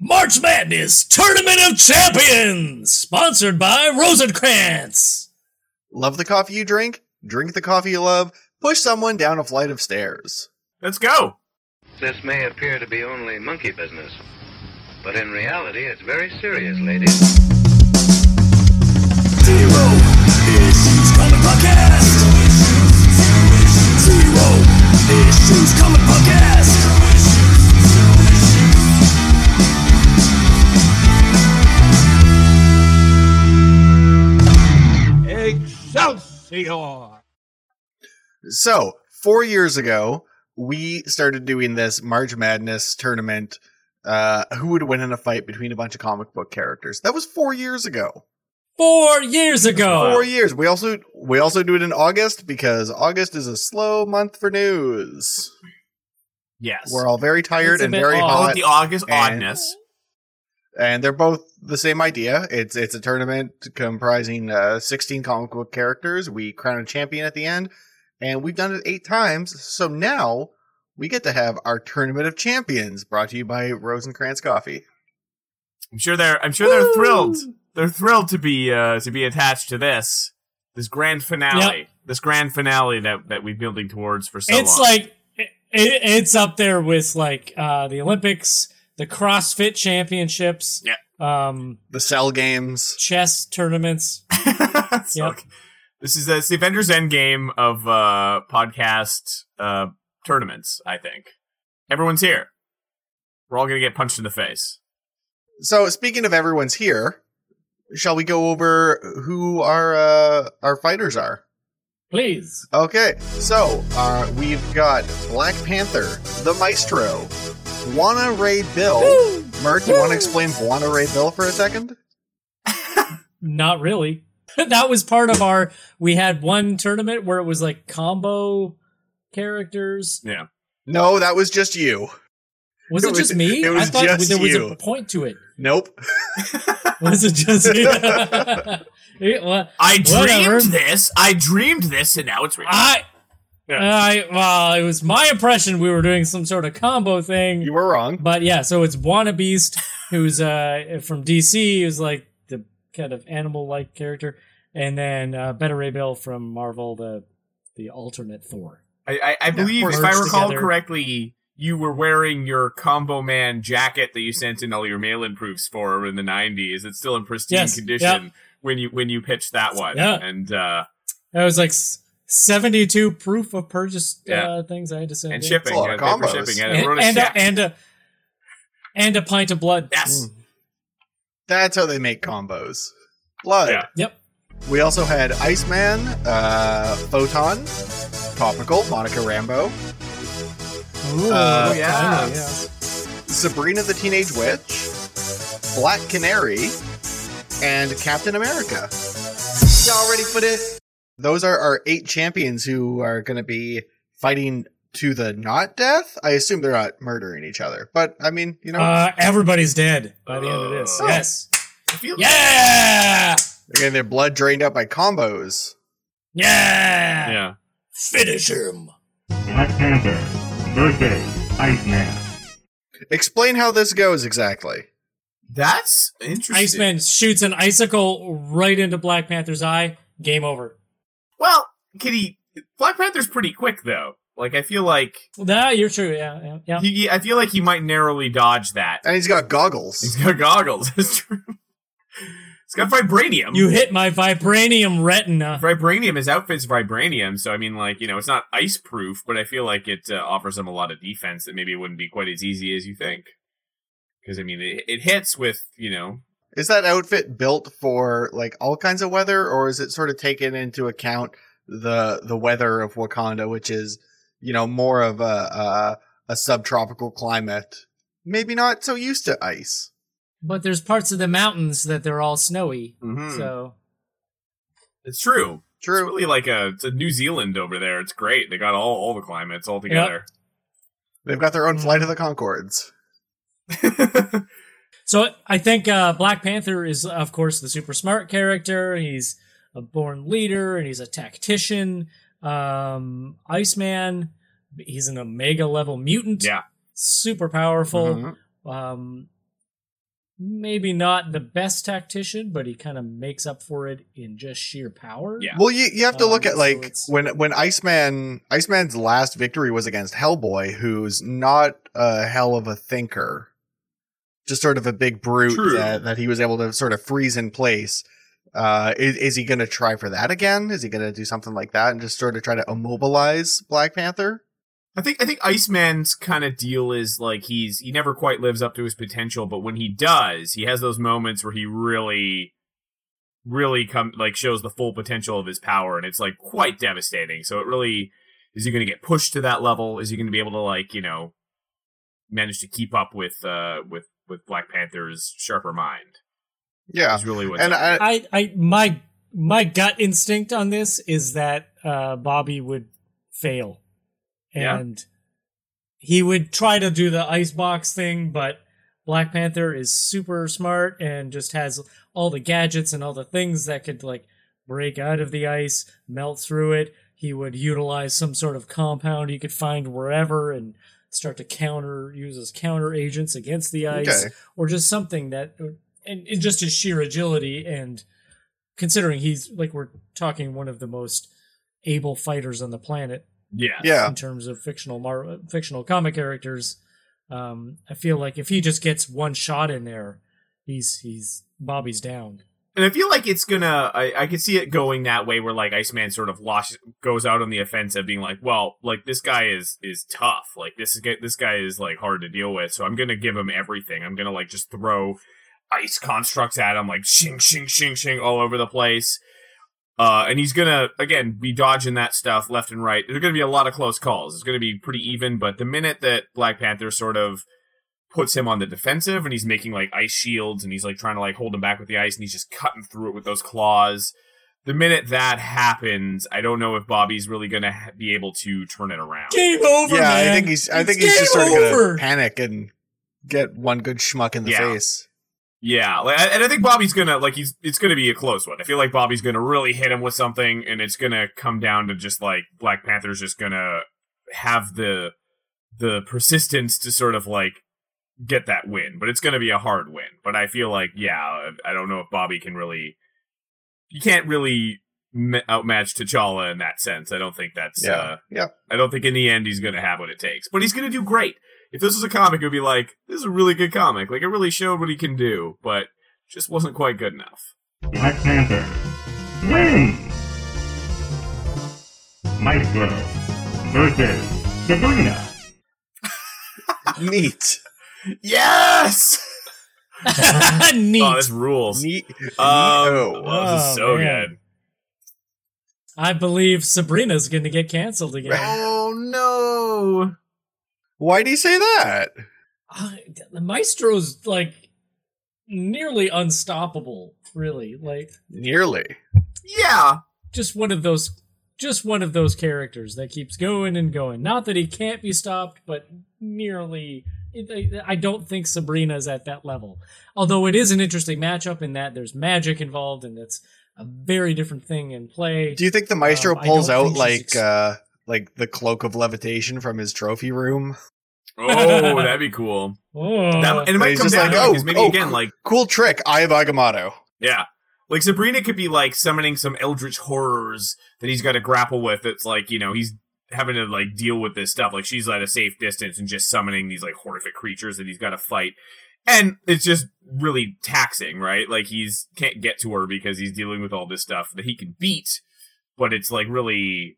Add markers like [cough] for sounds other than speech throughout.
March Madness Tournament of Champions, sponsored by Rosencrantz. Love the coffee you drink? Drink the coffee you love? Push someone down a flight of stairs. Let's go. This may appear to be only monkey business, but in reality, it's very serious, ladies. Zero Issues Comic Podcast. Zero Issues Comic Excelsior! So, four years ago, we started doing this March Madness tournament. Uh, who would win in a fight between a bunch of comic book characters? That was four years ago. Four years ago. Four years. We also we also do it in August because August is a slow month for news. Yes. We're all very tired It's and very odd. Hot, the August and- oddness. And they're both the same idea. It's it's a tournament comprising uh, 16 comic book characters. We crown a champion at the end, and we've done it eight times. So now we get to have our tournament of champions, brought to you by Rosencrantz Coffee. I'm sure they're. I'm sure they're thrilled. They're thrilled to be uh, to be attached to this this grand finale. Yep. This grand finale that that we're building towards for so it's long. like it, it's up there with like uh, the Olympics, the CrossFit Championships, Yeah. um, The Cell Games. chess tournaments. [laughs] So, Yep. This is it's the Avengers Endgame of uh, podcast uh, tournaments. I think everyone's here. We're all gonna get punched in the face. So speaking of everyone's here, shall we go over who our uh, our fighters are? Please. Okay, so uh, we've got Black Panther, the Maestro, B'wana Ray Bill. Mert, you want to explain B'wana Ray Bill for a second? Not really. [laughs] that was part of our. We had one tournament where it was like combo characters. Yeah. No, that was just you. Was It it, was- just me? it was I thought just there was you. a point to it. Nope. [laughs] Was it just [laughs] It wa- I Whatever. dreamed this. I dreamed this, and now it's real. I. Yeah. I well, it was my impression we were doing some sort of combo thing. You were wrong. But yeah, so it's B'wana Beast, who's uh from DC, who's like the kind of animal-like character, and then uh, Beta Ray Bill from Marvel, the the alternate Thor. I, I, I believe, if I recall together. correctly, you were wearing your Combo Man jacket that you sent in all your mail-in proofs for in the '90s. It's still in pristine Yes, condition yep. when you when you pitched that one. Yeah. And uh, That was like s- seventy-two proof of purchase Yeah. uh, things I had to send. and in. shipping, a lot uh, of paper combos. shipping, and, and wrote a and a, and a and a pint of blood. yes, That's how they make combos. Blood. Yeah. Yep. We also had Iceman, uh, Photon, Topical, Monica Rambeau, Ooh, Uh, yeah. kinda, Sabrina the Teenage Witch, Black Canary, and Captain America. Y'all ready for this? Those are our eight champions who are going to be fighting to the not death. I assume they're not murdering each other, but I mean, you know, Uh, everybody's dead by the end of this. Oh. Yes. Yeah. they're getting their blood drained out by combos. Yeah. yeah. Finish him. Black Panther versus Iceman. Explain how this goes exactly. That's interesting. Iceman shoots an icicle right into Black Panther's eye. Game over. Well, Kitty, Black Panther's pretty quick though. Like I feel like Nah, you're true. Yeah, yeah, yeah. he, he- I feel like he might narrowly dodge that. And he's got goggles. He's got goggles. [laughs] That's true. He's got vibranium. You hit my vibranium retina. vibranium. His outfit's vibranium, so I mean, like you know, it's not ice proof, but I feel like it uh, offers him a lot of defense that maybe it wouldn't be quite as easy as you think. Because I mean, it, it hits with you know. Is that outfit built for like all kinds of weather, or is it sort of taken into account the the weather of Wakanda, which is you know more of a a, a subtropical climate, maybe not so used to ice. But there's parts of the mountains that they're all snowy. Mhm. So It's true. It's really like a, it's a New Zealand over there. It's great. They got all all the climates all together. They've got their own flight of the Conchords. [laughs] So I think uh, Black Panther is, of course, the super smart character. He's a born leader and he's a tactician. Um, Iceman, he's an Omega level mutant. yeah. super powerful. Mhm. Um, maybe not the best tactician, but he kind of makes up for it in just sheer power. Yeah. Well, you you have to look Um, at like it's- when when Iceman Iceman's last victory was against Hellboy, who's not a hell of a thinker, just sort of a big brute True. that that he was able to sort of freeze in place. Uh, is, is he going to try for that again? Is he going to do something like that and just sort of try to immobilize Black Panther? I think I think Iceman's kind of deal is like he's he never quite lives up to his potential, but when he does, he has those moments where he really really come like shows the full potential of his power and it's like quite devastating. So it really is he going to get pushed to that level? Is he going to be able to like, you know, manage to keep up with uh with with Black Panther's sharper mind? Yeah, Is really what's and. I, I, I, my, my gut instinct on this is that uh, Bobby would fail, Yeah. and he would try to do the icebox thing, but Black Panther is super smart and just has all the gadgets and all the things that could like break out of the ice, melt through it. He would utilize some sort of compound he could find wherever and start to counter use as counter agents against the ice Okay. or just something that and, and just his sheer agility and considering he's like we're talking one of the most able fighters on the planet yeah. yeah, in terms of fictional mar- fictional comic characters um i feel like if he just gets one shot in there he's he's bobby's down And I feel like it's gonna. I, I could see it going that way, where like Iceman sort of lost, goes out on the offensive, being like, "Well, like this guy is is tough. Like this is this guy is like hard to deal with. So I'm gonna give him everything. I'm gonna like just throw ice constructs at him, like shing shing shing shing all over the place. Uh, and he's gonna again be dodging that stuff left and right. There's gonna be a lot of close calls. It's gonna be pretty even. But the minute that Black Panther sort of puts him on the defensive and he's making like ice shields and he's like trying to like hold him back with the ice and he's just cutting through it with those claws. The minute that happens, I don't know if Bobby's really going to ha- be able to turn it around. game over yeah. I think he's I It's think he's just game sort of gonna panic and get one good schmuck in the Yeah. face. Yeah, like, and I think Bobby's gonna like he's it's gonna be a close one. I feel like Bobby's gonna really hit him with something, and it's gonna come down to just like Black Panther's just gonna have the the persistence to sort of like get that win, but it's gonna be a hard win. But I feel like yeah, I don't know if Bobby can really. You can't really outmatch T'Challa in that sense. I don't think that's. Yeah, Uh, yeah. I don't think in the end he's gonna have what it takes, but he's gonna do great. If this was a comic, it would be like this is a really good comic. Like it really showed what he can do, but just wasn't quite good enough. Black Panther wins! Maestro versus Sabrina. [laughs] Neat. Yes. [laughs] [laughs] neat Oh, this rules. Neat. Um, Neato. oh, this is Oh, so man. good. i believe sabrina's gonna get canceled again [laughs] Oh no. Why do you say that? Uh, the maestro's like nearly unstoppable really like Nearly. Yeah. just one of those just one of those characters that keeps going and going not that he can't be stopped but nearly I- i don't think sabrina's at that level although it is an interesting matchup in that there's magic involved and that's a very different thing in play Do you think the maestro Um, pulls out like ex- uh like the cloak of levitation from his trophy room? Oh, that'd be cool. oh, That, and it might come just down like, to it, oh, 'cause maybe oh, again, like Cool trick, Eye of Agamotto. Yeah. Like Sabrina could be like summoning some eldritch horrors that he's got to grapple with. It's like, you know, he's having to like deal with this stuff. Like she's at a safe distance and just summoning these like horrific creatures that he's got to fight. And it's just really taxing, right? Like he's can't get to her because he's dealing with all this stuff that he can beat, but it's like really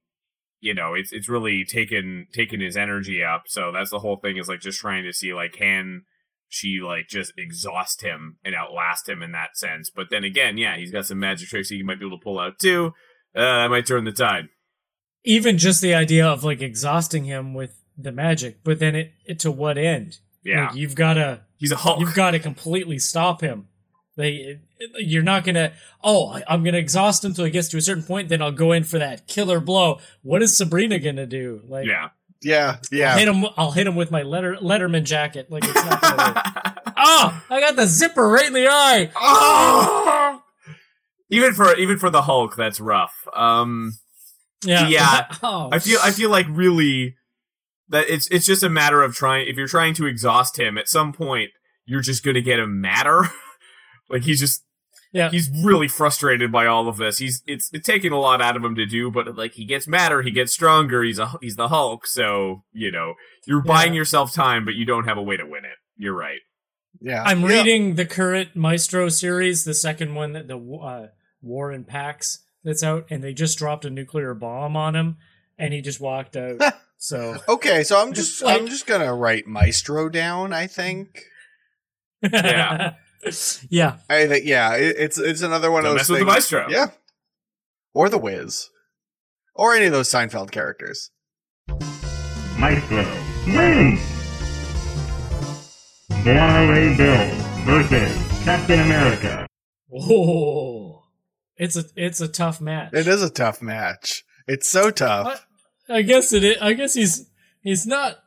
you know, it's it's really taken taken his energy up. So that's the whole thing is like just trying to see like can she like just exhaust him and outlast him in that sense. But then again, yeah, he's got some magic tricks he might be able to pull out too. Uh, that might turn the tide. Even just the idea of like exhausting him with the magic but then it, it to what end Yeah, like, you've got to he's a Hulk. You've got to completely stop him. They, you're not gonna. Oh, I- I'm gonna exhaust him till he gets to a certain point. Then I'll go in for that killer blow. What is Sabrina gonna do? Like, yeah. Yeah, I'll yeah. hit him. I'll hit him with my letter Letterman jacket. Like it's not gonna. work. oh, [laughs] I got the zipper right in the eye. oh! Even for even for the Hulk, that's rough. Um, Yeah. Yeah. [laughs] [laughs] oh, I feel I feel like really that it's it's just a matter of trying. If you're trying to exhaust him, at some point you're just gonna get him madder. [laughs] like he's just Yeah. he's really frustrated by all of this. He's it's it's taking a lot out of him to do, but like he gets madder, he gets stronger. He's a he's the Hulk, so you know you're buying Yeah. yourself time, but you don't have a way to win it. You're right. Yeah. I'm Yeah. reading the current Maestro series, the second one that the uh, War and Pax that's out, and they just dropped a nuclear bomb on him, and he just walked out. [laughs] so Okay, so I'm just Just like- I'm just gonna write Maestro down. I think. Yeah. [laughs] yeah, I think yeah, it, it's it's another one Don't of mess those with the things. Maestro. Yeah. Or the Wiz. Or any of those Seinfeld characters. Maestro wins! Monterey Bill versus Captain America. [laughs] oh, it's a it's a tough match. It is a tough match. It's so tough. I, I guess it. Is, I guess he's he's not.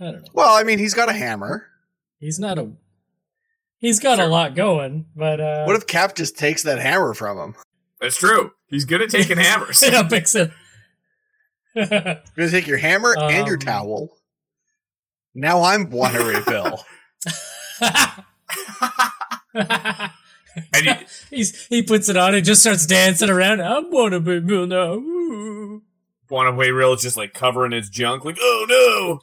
I don't know. Well, I mean, he's got a hammer. He's not a. He's got a lot going, but uh, What if Cap just takes that hammer from him? That's true. He's good at taking [laughs] hammers. yeah, picks it. [laughs] You're gonna take your hammer and your Um, towel. Now I'm Wannery Bill. [laughs] And he, He's he puts it on and just starts dancing around. I'm wanna be Bill now. Ooh. Wanaway Real is just like covering his junk, like, oh no.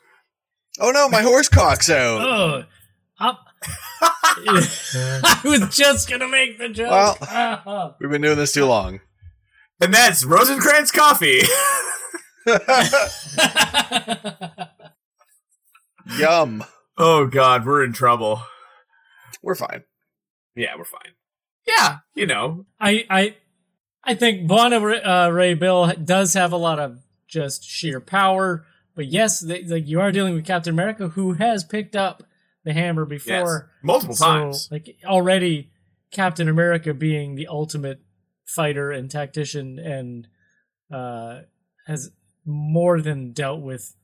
Oh no, my horse cock's out. [laughs] Oh, I'm- [laughs] I was just gonna make the joke. Well- [laughs] We've been doing this too long. no! And that's Rosencrantz Coffee. Yum. oh God, we're in trouble. We're fine. Yeah, we're fine. Yeah, you know, I I I think Bona uh, Ray Bill does have a lot of just sheer power, but yes, they, like you are dealing with Captain America, who has picked up the hammer yes, before. multiple So, times. like already, Captain America being the ultimate fighter and tactician, and uh, has more than dealt with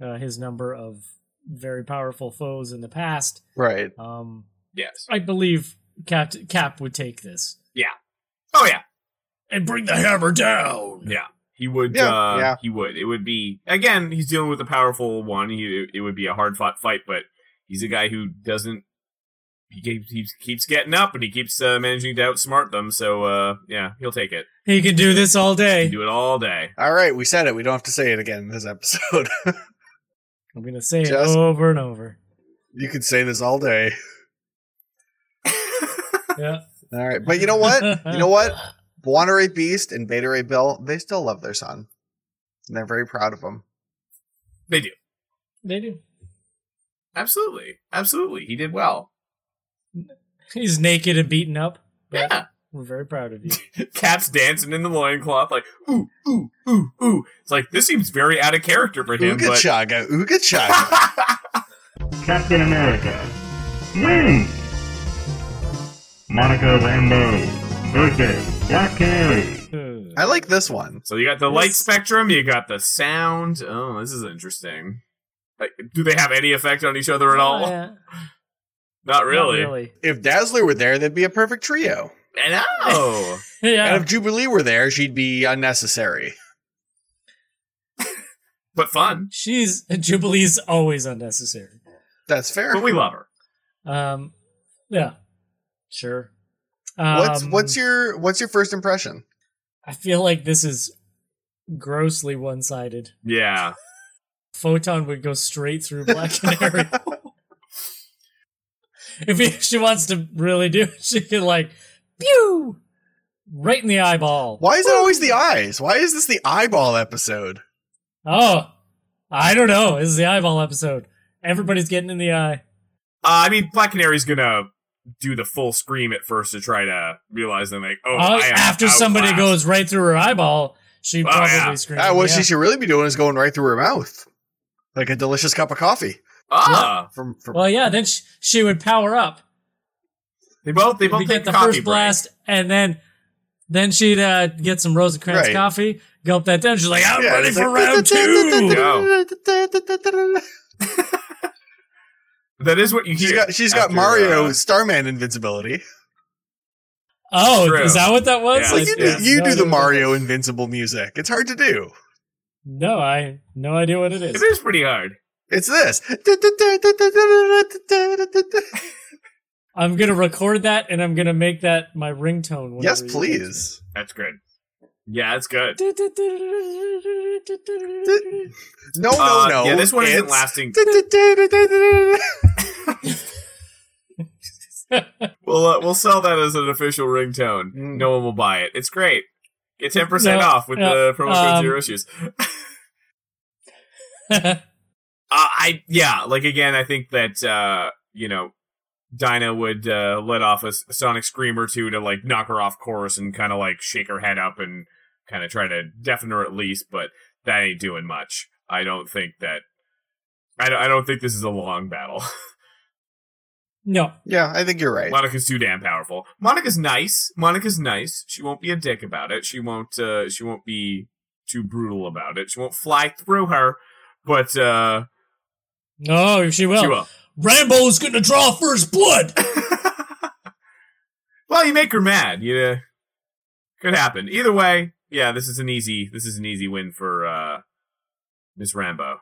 uh, his number of very powerful foes in the past. Right. Um, Yes. I believe Cap Cap would take this Yeah. Oh yeah, and bring the hammer down. yeah. He would. Yeah, uh, yeah. He would. It would be again. He's dealing with a powerful one. He. It would be a hard fought fight, but he's a guy who doesn't. He keeps, he keeps getting up and he keeps uh, managing to outsmart them. So uh, yeah, he'll take it. He can do this all He day. can do it all day. All right, we said it. We don't have to say it again in this episode. [laughs] I'm gonna say it over and over. you could say this all day. Yeah. All right, but you know what? You know what? [laughs] Wanna Ray Beast and Beta Ray Bill, they still love their son. And they're very proud of him. They do. They do. Absolutely. Absolutely. He did well. He's naked and beaten up. but Yeah. We're very proud of you. [laughs] Cap's dancing in the loincloth, like, ooh, ooh, ooh, ooh. It's like, this seems very out of character for him, Ooga but. chaga, ooga chaga. [laughs] Captain America wins! Monica Rambeau versus Black Canary. I like this one. so you got the light This- spectrum, you got the sound. Oh, this is interesting. Like, do they have any effect on each other at all? Oh, yeah. [laughs] Not really. Not really. If Dazzler were there, they'd be a perfect trio. I know. [laughs] Yeah. And if Jubilee were there, she'd be unnecessary. [laughs] but fun. She's Jubilee's always unnecessary. That's fair. But we love her. Um, yeah, sure. Um, what's what's your what's your first impression? I feel like this is grossly one-sided. Yeah. Photon would go straight through Black Canary. [laughs] if he, she wants to really do it, she could like, pew, right in the eyeball. Why is it always the eyes? Why is this the eyeball episode? Oh, I don't know. This is the eyeball episode. Everybody's getting in the eye. Uh, I mean, Black Canary's gonna do the full scream at first to try to realize them, like, oh, Uh, I after somebody outclassed. goes right through her eyeball, she'd Oh, probably yeah. scream. Ah, what yeah. she should really be doing is going right through her mouth, like a delicious cup of coffee. Ah, From, from Well, yeah, then she, she would power up. they both they both get the first break. blast, and then then she'd uh, get some Rosencrantz Right. coffee, gulp that down. She's like, I'm Yeah, ready for like- round two. [laughs] [laughs] Go. That is what you She's hear. got she's got Mario uh, Starman invincibility. Oh, True. is that what that was? Yeah, Like I- you do, yeah. you no do the Mario was. invincible music. It's hard to do. No, I no idea what it it is. is pretty hard. It's this. [laughs] I'm gonna record that and I'm gonna make that my ringtone. yes, please. That's good. Yeah, it's good. [laughs] No, no, Uh, no. Yeah, this one isn't It's- lasting. [laughs] We'll uh, we'll sell that as an official ringtone. Mm. No one will buy it. It's great. Get ten percent No, off with no, the promo code um, zero issues. [laughs] Uh, I yeah, like again, I think that uh, you know, Dinah would uh, let off a, s- a sonic scream or two to like knock her off course and kind of like shake her head up and kind of try to deafen her at least, but that ain't doing much. I don't think that. I don't, I don't think this is a long battle. [laughs] no, Yeah, I think you're right. Monica's too damn powerful. Monica's nice. Monica's nice. She won't be a dick about it. She won't. Uh, she won't be too brutal about it. She won't fly through her, but uh, no, she will. she will. Rambo's gonna draw first blood. [laughs] well, you make her mad. You uh, could happen. Either way, yeah, this is an easy. This is an easy win for uh, Miss Rambo.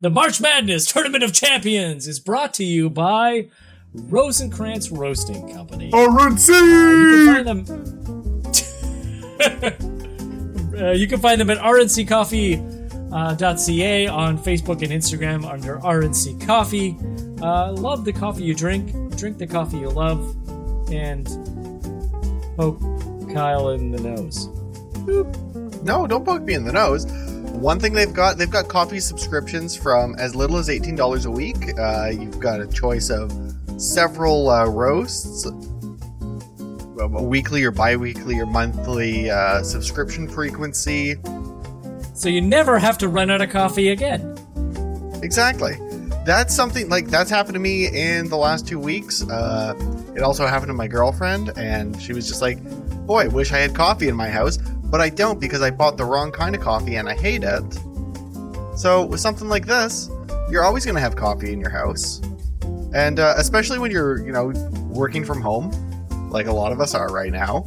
The March Madness Tournament of Champions is brought to you by Rosencrantz Roasting Company. RNC. You can find them. [laughs] uh, you can find them at rnccoffee.ca on Facebook and Instagram under RNC Coffee. Uh, love the coffee you drink, drink the coffee you love, and poke Kyle in the nose. No, don't poke me in the nose. One thing they've got, they've got coffee subscriptions from as little as eighteen dollars a week. Uh, you've got a choice of several uh, roasts, a weekly or bi-weekly or monthly uh, subscription frequency. So you never have to run out of coffee again. Exactly. That's something like that's happened to me in the last two weeks. Uh, it also happened to my girlfriend, and she was just like, "Boy, wish I had coffee in my house, but I don't because I bought the wrong kind of coffee and I hate it." So with something like this, you're always going to have coffee in your house, and uh, especially when you're, you know, working from home, like a lot of us are right now.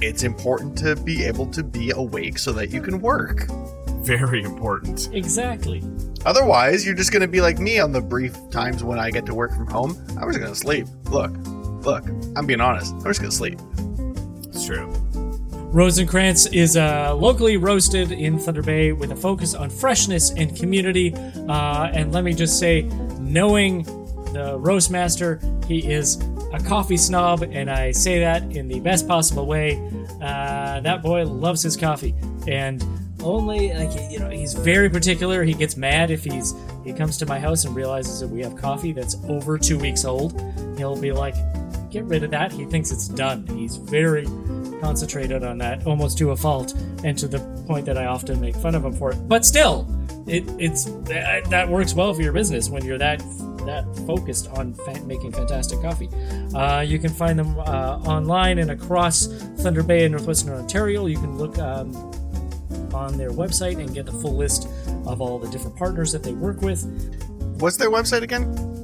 It's important to be able to be awake so that you can work. Very important. Exactly. Otherwise, you're just going to be like me on the brief times when I get to work from home. I'm just going to sleep. Look, look, I'm being honest. I'm just going to sleep. It's true. Rosencrantz is uh, locally roasted in Thunder Bay with a focus on freshness and community. Uh, and let me just say, knowing the roast master, he is a coffee snob, and I say that in the best possible way. Uh, that boy loves his coffee, and only like you know he's very particular. He gets mad if he's he comes to my house and realizes that we have coffee that's over two weeks old. He'll be like, "Get rid of that." He thinks it's done. He's very concentrated on that, almost to a fault, and to the point that I often make fun of him for it. But still, it it's that, that works well for your business when you're that that focused on fa- making fantastic coffee. Uh, you can find them uh, online and across Thunder Bay and Northwestern Ontario. You can look um, on their website and get the full list of all the different partners that they work with. What's their website again?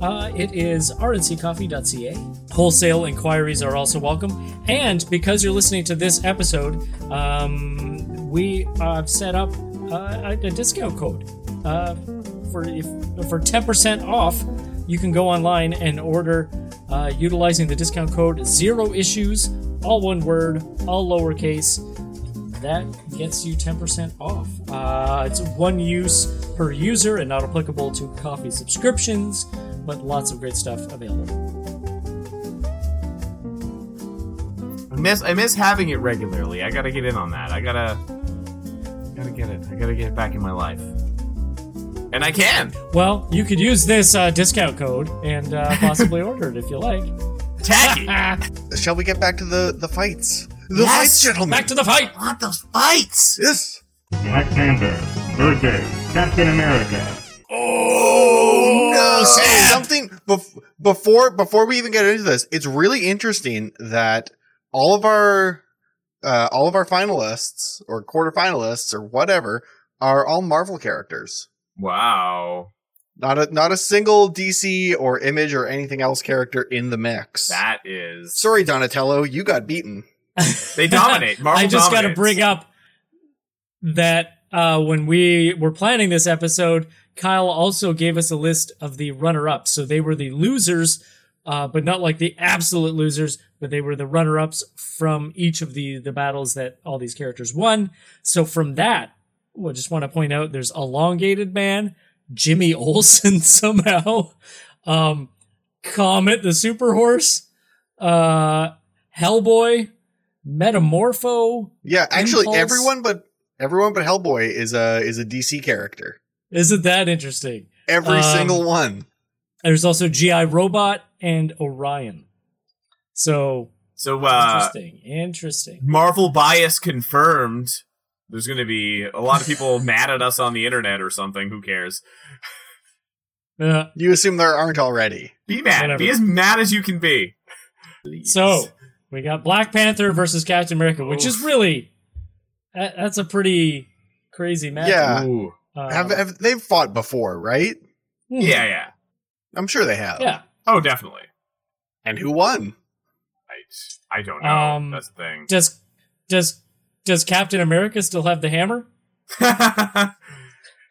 Uh, it is rnccoffee.ca. Wholesale inquiries are also welcome. And because you're listening to this episode, um, we have set up uh, a, discount code. Uh, for if for 10% off, you can go online and order uh, utilizing the discount code zero issues, all one word, all lowercase. That gets you 10% off. Uh, it's one use per user and not applicable to coffee subscriptions, but lots of great stuff available. I miss I miss having it regularly. I gotta get in on that. I gotta gotta get it. I gotta get it back in my life. And I can. Well, you could use this uh, discount code and uh, possibly [laughs] order it if you like. Tacky. [laughs] Shall we get back to the the fights? The Yes! fights, gentlemen. Back to the fight! I want those fights. yes. Black Panther versus Captain America. Oh no! Sam! Something bef- before before we even get into this, it's really interesting that all of our uh, all of our finalists or quarterfinalists or whatever are all Marvel characters. Wow. Not a not a single DC or Image or anything else character in the mix. That is Sorry, Donatello, you got beaten. They dominate. [laughs] Marvel I just got to bring up that uh, when we were planning this episode, Kyle also gave us a list of the runner-ups. So they were the losers, uh, but not like the absolute losers, but they were the runner-ups from each of the the battles that all these characters won. So from that, I just want to point out there's Elongated Man, Jimmy Olsen [laughs] somehow, um, Comet the Super Horse, uh, Hellboy, Metamorpho. Yeah, actually, Impulse. everyone but everyone but Hellboy is a is a DC character. Isn't that interesting? Every Um, single one. There's also GI Robot and Orion. So So uh interesting, interesting. Marvel bias confirmed. There's going to be a lot of people [laughs] mad at us on the internet or something. Who cares? Uh, You assume there aren't already. Be mad. Whatever. Be as mad as you can be. so we got Black Panther versus Captain America, which is really that, that's a pretty crazy match. Yeah. Ooh. Uh, Have, have they've fought before, right? hmm. Yeah, yeah. I'm sure they have. yeah. Oh, definitely. And who won? I, I don't know. Um, That's the thing. Does does does Captain America still have the hammer? [laughs]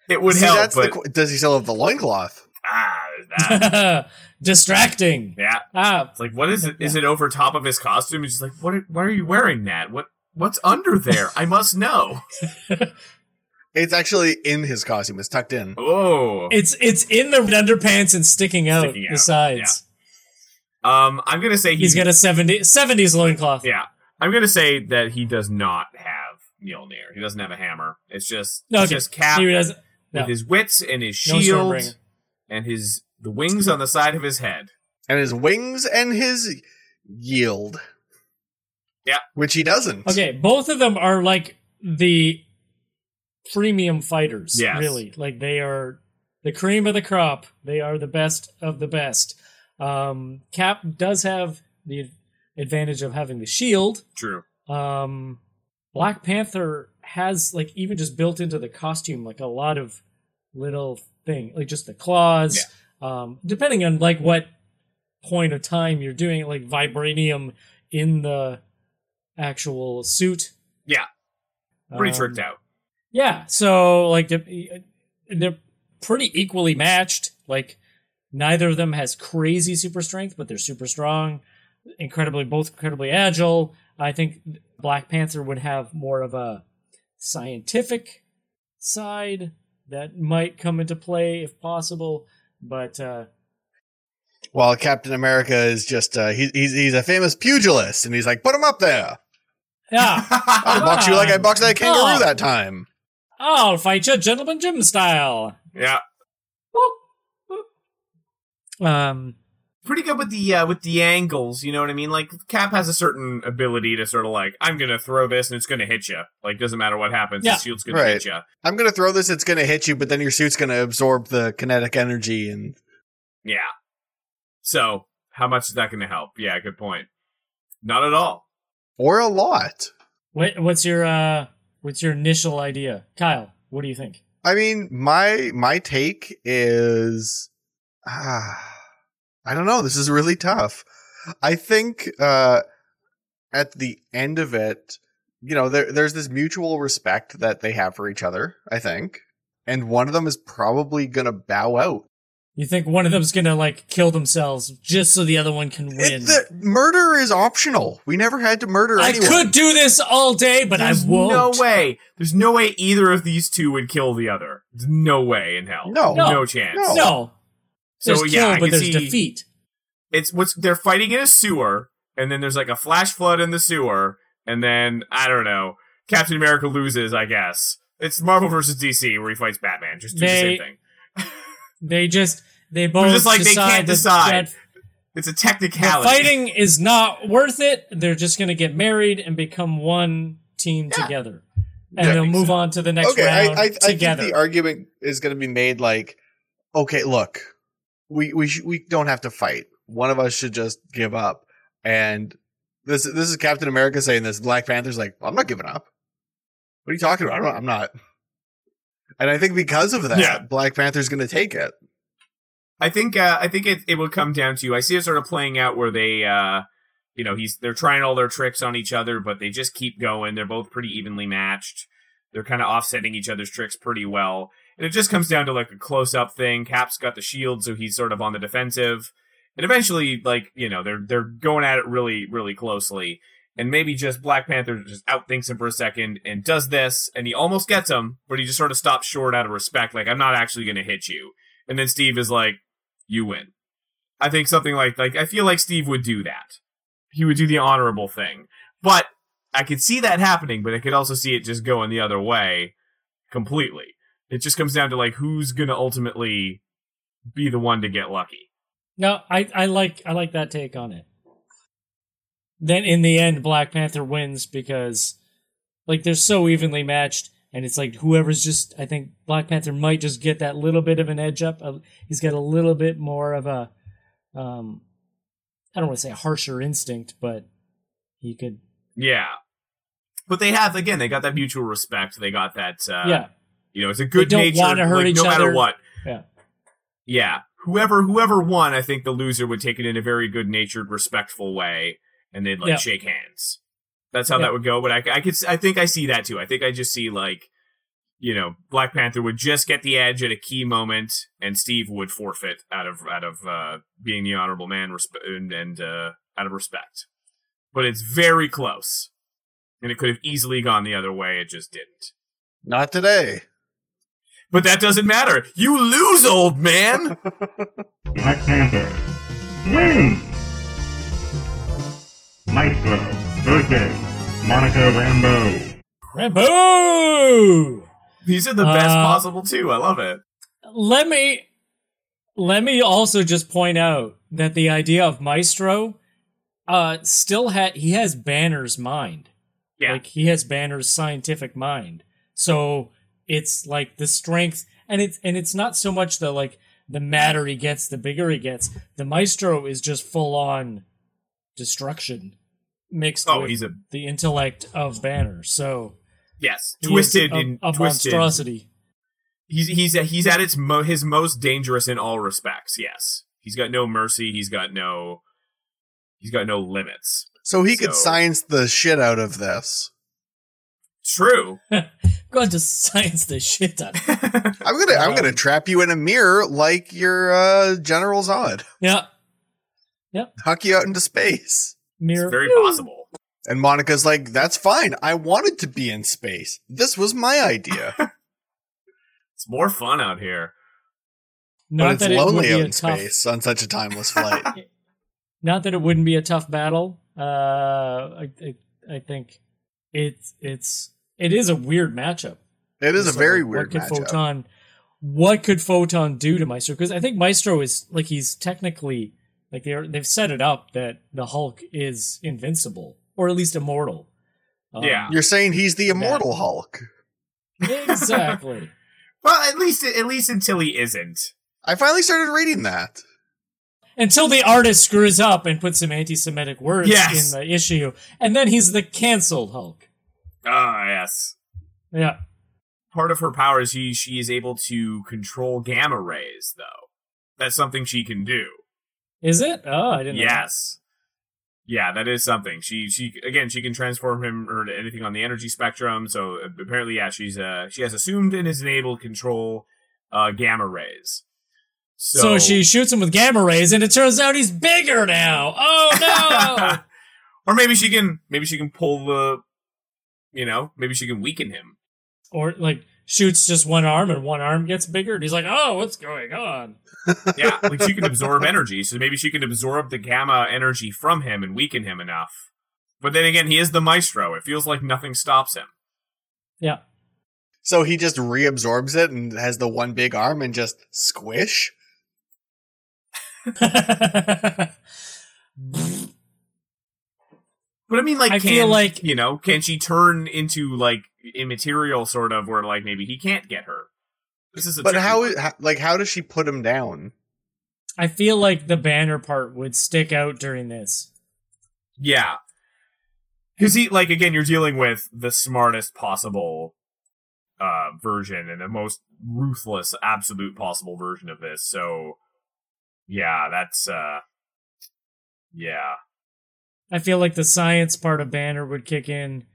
it would See, help, that's but the, does he still have the loincloth? ah, that. [laughs] Distracting. yeah. Ah, It's like, what is it? Is it over top of his costume? He's just like, what? Are, why are you wearing that? What? What's under there? I must know. [laughs] It's actually in his costume. It's tucked in. Oh. it's it's in the underpants and sticking out Sticking the out, sides. Um, I'm gonna say he, He's got a 70, 70s loincloth. Yeah, I'm gonna say that he does not have Mjolnir. He doesn't have a hammer. It's just No, it's okay. just Cap He doesn't. with no. his wits and his shield Stormbringer. and his the wings on the side of his head. And his wings and his yield. Yeah. Which he doesn't. Okay, both of them are like the premium fighters. Yes. Really. Like they are the cream of the crop. They are the best of the best. Um, Cap does have the advantage of having the shield. True. Um, Black Panther has like even just built into the costume like a lot of little thing, like just the claws. Um, depending on like what point of time you're doing, it, like vibranium in the actual suit. Yeah. Pretty Um, tricked out. Yeah, so like they're, pretty equally matched. Like neither of them has crazy super strength, but they're super strong, incredibly both incredibly agile. I think Black Panther would have more of a scientific side that might come into play if possible, but uh While Captain America is just uh, he, he's he's a famous pugilist, and he's like, put him up there. yeah, [laughs] I'll box you like I boxed that kangaroo Oh. that time. I'll fight you gentleman Jim style. yeah. [laughs] Um Pretty good with the uh, with the angles, you know what I mean? Like Cap has a certain ability to sort of like I'm gonna throw this and it's gonna hit you. Like doesn't matter what happens, Yeah. the shield's gonna Right. hit you. I'm gonna throw this. It's gonna hit you, but then your suit's gonna absorb the kinetic energy, and Yeah. So how much is that gonna help? Yeah, good point. Not at all. or a lot. what what's your uh what's your initial idea? Kyle, what do you think? I mean, my my take is, ah, I don't know. This is really tough. I think uh, at the end of it, you know, there there's this mutual respect that they have for each other. I think, and one of them is probably gonna bow out. You think one of them's gonna like kill themselves just so the other one can win? It, the, murder is optional. We never had to murder I anyone. could do this all day, but There's I won't. no way. There's no way either of these two would kill the other. There's no way in hell. No. no, No. chance. No. No. So There's yeah, kill, I but there's see defeat. it's what's they're fighting in a sewer, and then there's like a flash flood in the sewer, and then I don't know. Captain America loses, I guess. It's Marvel versus DC where he fights Batman. Just do the same thing. [laughs] They just they both just like they decide can't decide. that It's a the technicality. fighting is not worth it. They're just gonna get married and become one team together, and Yeah, they'll makes move on to the next okay, round I, I, I think together. the argument is going to be made like, okay, look, we we sh- we don't have to fight. One of us should just give up. And this this is Captain America saying this. Black Panther's like, I'm not giving up. What are you talking about? I'm not. I'm not. And I think because of that, Yeah. Black Panther's going to take it. I think uh, I think it, it will come down to I see it sort of playing out where they uh you know he's they're trying all their tricks on each other but they just keep going they're both pretty evenly matched they're kind of offsetting each other's tricks pretty well And it just comes down to like a close up thing. Cap's got the shield, so he's sort of on the defensive. And eventually, like, you know, they're they're going at it really, really closely. And maybe just Black Panther just outthinks him for a second and does this, and he almost gets him, but he just sort of stops short out of respect, like, I'm not actually gonna hit you. And then Steve is like, You win. I think something like like I feel like Steve would do that. He would do the honorable thing. But I could see that happening, but I could also see it just going the other way completely. It just comes down to like who's gonna ultimately be the one to get lucky. No, I, I like I like that take on it. Then in the end, Black Panther wins because like they're so evenly matched, and it's like whoever's just I think Black Panther might just get that little bit of an edge up. Uh, He's got a little bit more of a um I don't want to say a harsher instinct, but he could Yeah. But they have again, they got that mutual respect. They got that uh yeah you know, it's a good don't nature wanna hurt like, each no matter other. what. yeah Yeah. Whoever whoever won, I think the loser would take it in a very good natured, respectful way and they'd like Yeah. shake hands. That's how Yeah. that would go. But I, I could, I think I see that too. I think I just see like, you know, Black Panther would just get the edge at a key moment, and Steve would forfeit out of out of uh, being the honorable man resp- and, and uh, out of respect. But it's very close, and it could have easily gone the other way. It just didn't. Not today. But that doesn't matter. You lose, old man. [laughs] Black Panther wins! Maestro versus Monica Rambeau. Rambo. These are the best Uh, possible too. I love it. let me let me also just point out that the idea of maestro uh still had he has banner's mind Yeah. like he has banner's scientific mind so it's like the strength and it's and it's not so much the like the madder he gets the bigger he gets the maestro is just full on destruction mixed Oh, with he's a the intellect of banner so yes, twisted a, in a twisted. monstrosity He's he's he's at its mo- his most dangerous in all respects. Yes, he's got no mercy. He's got no he's got no limits. So he could science the shit out of this. True. [laughs] going to science the shit out. [laughs] I'm gonna I'm Um, gonna trap you in a mirror like your uh, General Zod. Yeah. Huck you out into space. Mirror. It's very possible. And Monica's like, that's fine. I wanted to be in space. This was my idea. [laughs] It's more fun out here. Not but it's that lonely be out in tough, space on such a timeless flight. [laughs] Not that it wouldn't be a tough battle. Uh, I, I, I think it's it's it is a weird matchup. it is a very what weird could matchup. Photon, what could Photon do to Maestro? Because I think Maestro is like he's technically like they're they've set it up that the Hulk is invincible or at least immortal. Um, Yeah. You're saying he's the immortal Hulk. exactly. [laughs] Well, at least at least until he isn't. I finally started reading that. Until the artist screws up and puts some anti-Semitic words Yes. in the issue, and then he's the canceled Hulk. Ah, yes. Yeah. Part of her power is she she is able to control gamma rays, though. That's something she can do. Is it? Oh, I didn't know. Yes. Yeah, that is something. She she again she can transform him or anything on the energy spectrum. So uh, apparently, yeah, she's uh she has assumed and is enabled to control uh gamma rays. So, So, she shoots him with gamma rays, and it turns out he's bigger now. Oh no! [laughs] or maybe she can maybe she can pull the you know maybe she can weaken him. or like shoots just one arm, and one arm gets bigger, and he's like, "Oh, what's going on?" Yeah, like she can absorb energy. So maybe she can absorb the gamma energy from him and weaken him enough. But then again, he is the maestro. It feels like nothing stops him. Yeah. So he just reabsorbs it and has the one big arm and just squish. [laughs] But I mean, like, I can, feel like- you know, can she turn into like immaterial, sort of, where like maybe he can't get her? This is a But tricky how, one. like how does she put him down? I feel like the banner part would stick out during this. Yeah, because he like again, you're dealing with the smartest possible uh version and the most ruthless, absolute possible version of this. So, yeah, that's uh, yeah, I feel like the science part of Banner would kick in,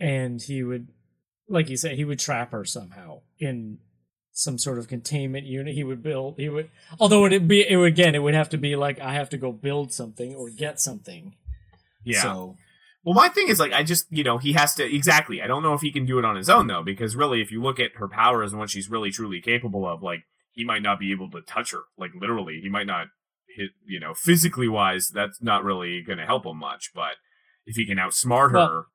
and he would, like you said, he would trap her somehow in some sort of containment unit. He would build. He would, although it would be, it would again, it would have to be like I have to go build something or get something. Yeah. So Well, my thing is like I just you know he has to exactly. I don't know if he can do it on his own though, because really, if you look at her powers and what she's really truly capable of, like he might not be able to touch her. Like literally, he might not hit. You know, physically wise, that's not really going to help him much. But if he can outsmart her Well-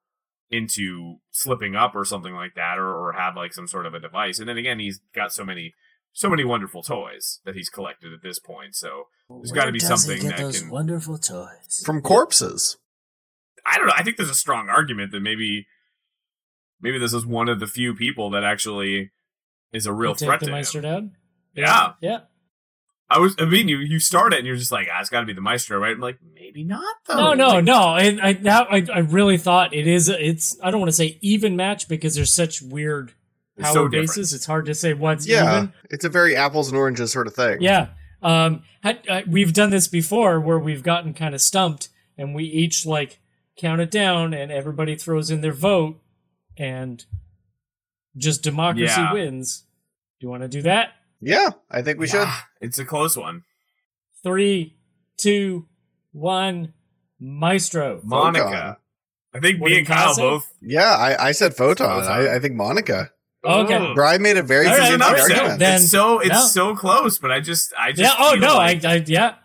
into slipping up or something like that, or or have like some sort of a device, and then again, he's got so many. So many wonderful toys that he's collected at this point. So There's gotta be something that can- wonderful toys From corpses. I don't know. I think there's a strong argument that maybe maybe this is one of the few people that actually is a real take threat the to Meister him. down. Yeah. yeah. I was. I mean, you you start it and you're just like, ah, it's got to be the Maestro, right? I'm like, maybe not though. No, no, Like, no. I, I now I, I really thought it is. It's I don't want to say even match because there's such weird power so different. bases. It's hard to say what's Yeah, even. it's a very apples and oranges sort of thing. Yeah. Um, had, uh, we've done this before where we've gotten kind of stumped and we each like count it down and everybody throws in their vote and just democracy Yeah. wins. Do you want to do that? Yeah, I think we should. ah, It's a close one. Three, two, one. Maestro. Monica. I think What me and Kyle Kyle both. Yeah, I, I said photon. Photon. I, I think Monica. Okay. Oh. Brian made a very All right, It's an convincing all right, upset. argument. Then- it's so it's no. so close, but I just I just Yeah. Oh no. like I, I. Yeah.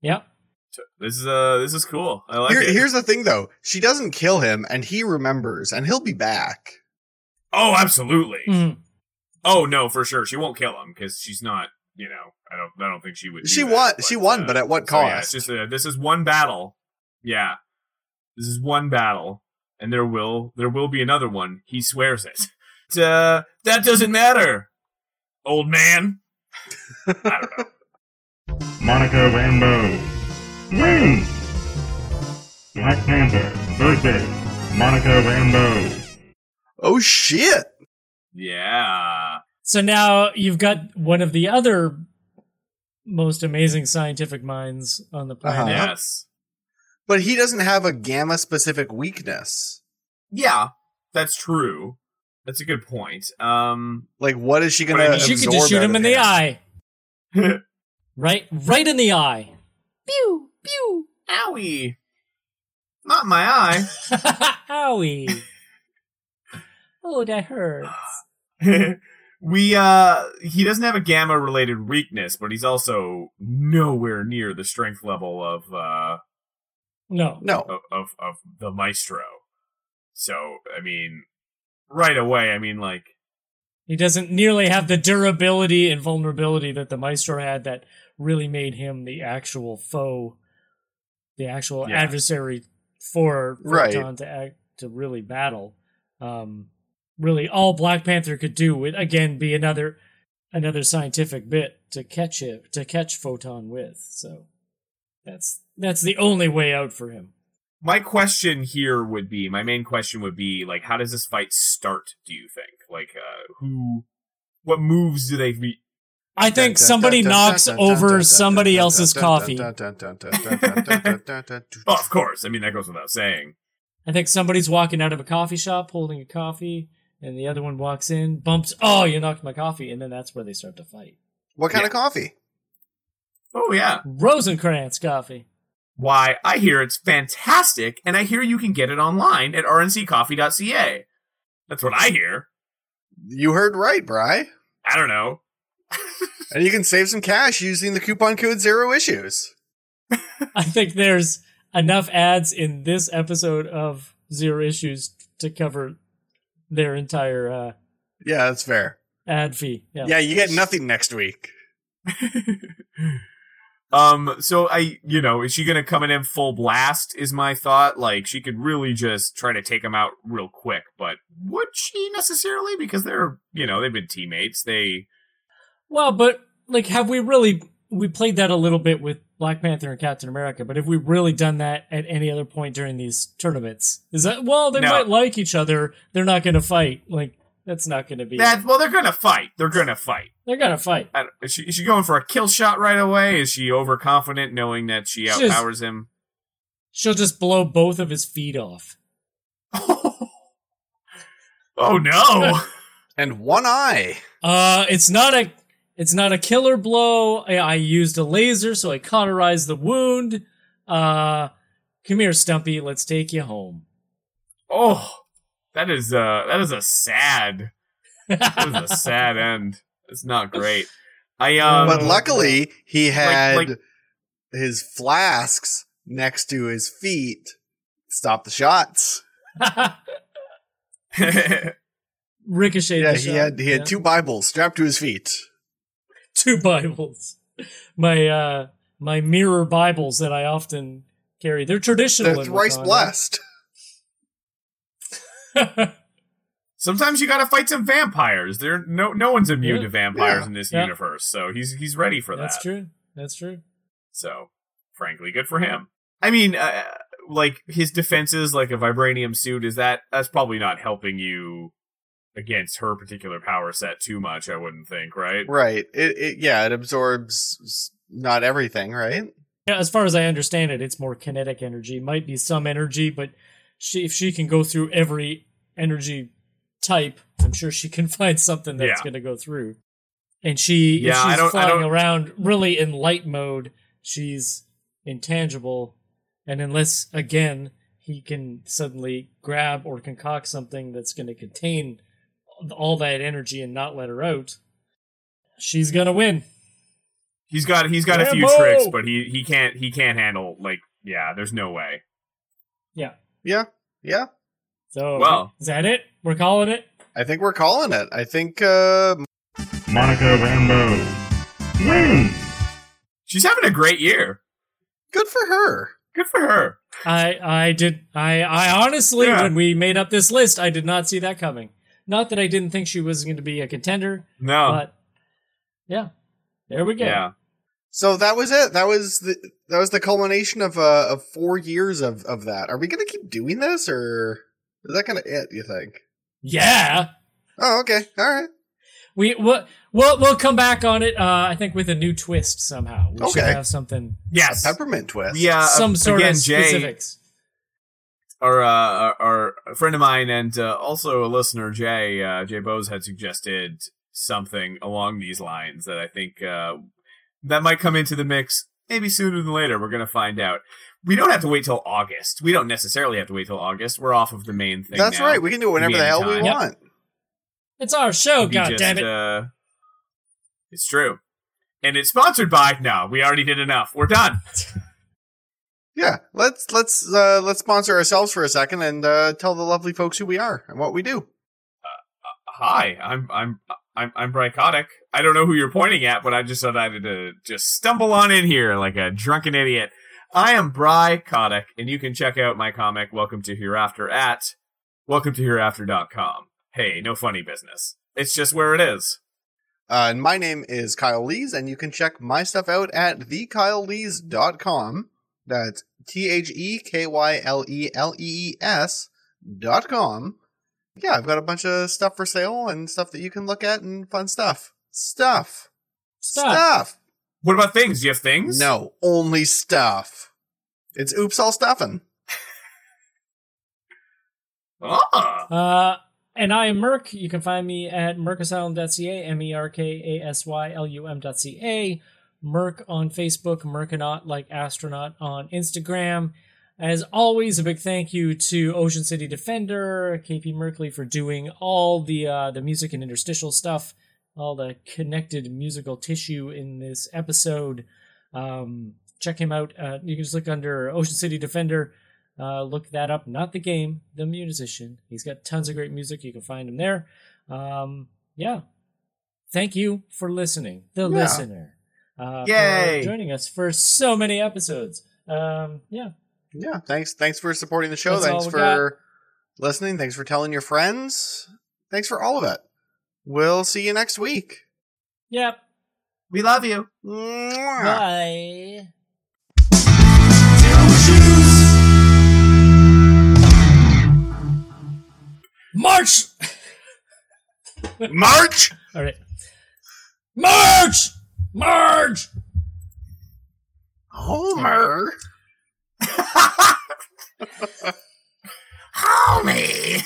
Yeah. this is uh this is cool. I like Here, it. here's the thing, though. She doesn't kill him, and he remembers, and he'll be back. oh, absolutely. Mhm. Oh no, for sure. She won't kill him because she's not. You know, I don't. I don't think she would. She that, won. She won, uh, but at what so, yeah, cost? it's just a, this is one battle. Yeah, this is one battle, and there will there will be another one. He swears it. But, uh, that doesn't matter, old man. I don't know. [laughs] Monica Rambeau wins. Black Panther versus Monica Rambeau. oh shit! Yeah. So now you've got one of the other most amazing scientific minds on the planet. Uh-huh. Yes. But he doesn't have a gamma specific weakness. Yeah, that's true. That's a good point. Um. Like, what is she gonna? But I mean, She absorb could just shoot him in the eye. [laughs] Right, right in the eye. Pew pew. Owie. Not my eye. [laughs] Owie. [laughs] Oh, that hurts. [laughs] we uh he doesn't have a gamma related weakness, but he's also nowhere near the strength level of uh No. No, of of, of the maestro. So, I mean, right away, I mean like He doesn't nearly have the durability and vulnerability that the Maestro had that really made him the actual foe, the actual Yeah. adversary for Right. Photon to act to really battle. Um, really, all Black Panther could do would again be another another scientific bit to catch it to catch Photon with. So that's that's the only way out for him. my question here would be my main question would be like how does this fight start, do you think? Like uh who what moves do they re- I think somebody knocks over somebody else's coffee. Oh, of course. I mean that goes without saying. I think somebody's walking out of a coffee shop holding a coffee, and the other one walks in, bumps, oh, you knocked my coffee, and then that's where they start to fight. What kind Yeah. of coffee? Oh yeah. Rose N Crantz coffee. Why, I hear it's fantastic, and I hear you can get it online at rnccoffee.ca. That's what I hear. You heard right, Bry. I don't know. [laughs] And you can save some cash using the coupon code Zero Issues. I think there's enough ads in this episode of Zero Issues to cover their entire uh, Yeah, that's fair. ad fee. Yeah. Yeah, you get nothing next week. [laughs] um, so I, you know, is she gonna come in in full blast? Is my thought. Like she could really just try to take him out real quick, but would she necessarily? Because they're, you know, they've been teammates. They, Well, but like, have we really? We played that a little bit with Black Panther and Captain America, but have we really done that at any other point during these tournaments? Is that well? They No. might like each other. They're not going to fight. Like that's not going to be. that well, they're gonna fight. They're gonna fight. They're going to fight. Is she, is she going for a kill shot right away? Is she overconfident, knowing that she She's- outpowers him? She'll just blow both of his feet off. [laughs] oh no! [laughs] And one eye. Uh, it's not a, it's not a killer blow. I, I used a laser, so I cauterized the wound. Uh, come here, Stumpy. Let's take you home. Oh, that is uh that is a sad that is a [laughs] sad end. It's not great. I um But luckily, he had like- his flasks next to his feet. Stop the shots. [laughs] Ricochet. Yeah, he shot. had he had Yeah. two Bibles strapped to his feet. Two Bibles. My uh, my mirror Bibles that I often carry. They're traditional. They're thrice Wakanda. blessed. [laughs] Sometimes you gotta fight some vampires. There no no one's immune Yeah. to vampires Yeah. in this Yeah. universe, so he's he's ready for that. That's true. That's true. So, frankly, good for him. I mean, uh, like his defenses, like a vibranium suit, is that that's probably not helping you against her particular power set too much. I wouldn't think, right? Right. It, it yeah, it absorbs not everything, right? Yeah, as far as I understand it, it's more kinetic energy. Might be some energy, but she if she can go through every energy type, I'm sure she can [laughs] find something that's Yeah. going to go through. And she, if Yeah, I she's don't- I flying don't- around really in light mode, she's intangible. And unless again he can suddenly grab or concoct something that's going to contain all that energy and not let her out, she's gonna win. He's got he's got a few tricks, but he he can't he can't handle like yeah. There's no way. Yeah. Yeah. Yeah. So Well. is that it? We're calling it. I think we're calling it. I think uh Monica Rambeau wins. She's having a great year. good for her. Good for her. I I did I I honestly Yeah. when we made up this list, I did not see that coming. Not that I didn't think she was going to be a contender, No. but yeah, there we go. yeah. So that was it. That was the that was the culmination of uh of four years of of that. Are we gonna keep doing this or is that kind of it? You think? Yeah. Oh, okay. All right. We we'll, we'll we'll come back on it. Uh, I think with a new twist somehow. We should Okay. have something, Yes. A peppermint twist. Yeah. some sort again, of Jay, specifics. Our, uh, our our a friend of mine and uh, also a listener, Jay uh, Jay Bose had suggested something along these lines that I think uh, that might come into the mix. Maybe sooner than later. We're gonna find out. We don't have to wait till August. We don't necessarily have to wait till August. We're off of the main thing. That's now. right. We can do it whenever the hell we anytime. Yep. want. It's our show. God just, damn it! Uh, it's true. And it's sponsored by no, we already did enough. We're done. [laughs] Yeah. Let's let's uh let's sponsor ourselves for a second and uh tell the lovely folks who we are and what we do. Hi, I'm I'm I'm I'm Brycotic. I don't know who you're pointing at, but I just decided to just stumble on in here like a drunken idiot. I am Bry Kotick, and you can check out my comic Welcome to Hereafter at welcome to hereafter.com. Hey, no funny business. It's just where it is. Uh, and my name is Kyle Lees, and you can check my stuff out at thekylelees.com. That's T H E K Y L E L E E S dot com. Yeah, I've got a bunch of stuff for sale and stuff that you can look at and fun stuff. Stuff. Stop. Stuff. What about things? Do you have things? No, only stuff. It's oops all stuffing. [laughs] Ah. Uh, and I am Merc. You can find me at mercasylum.ca, M E R K A S Y L U M.ca. Merc on Facebook, Merconaut like astronaut on Instagram. As always, a big thank you to Ocean City Defender, KP Merkley, for doing all the uh, the music and interstitial stuff, all the connected musical tissue in this episode. Um, check him out. Uh, you can just look under Ocean City Defender. Uh, look that up. Not the game, the musician. He's got tons of great music. You can find him there. Um, yeah. Thank you for listening, the Yeah. listener. Uh, Yay. For joining us for so many episodes. Um, yeah. Yeah, thanks. Thanks for supporting the show. That's thanks for listening. Thanks for telling your friends. Thanks for all of it. We'll see you next week. Yep. We love you. Mwah. Bye. March! [laughs] March. All right. March! March! Homer. [laughs] Homie.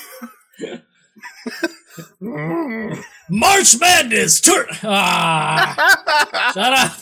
March Madness. Tur- ah, [laughs] shut up.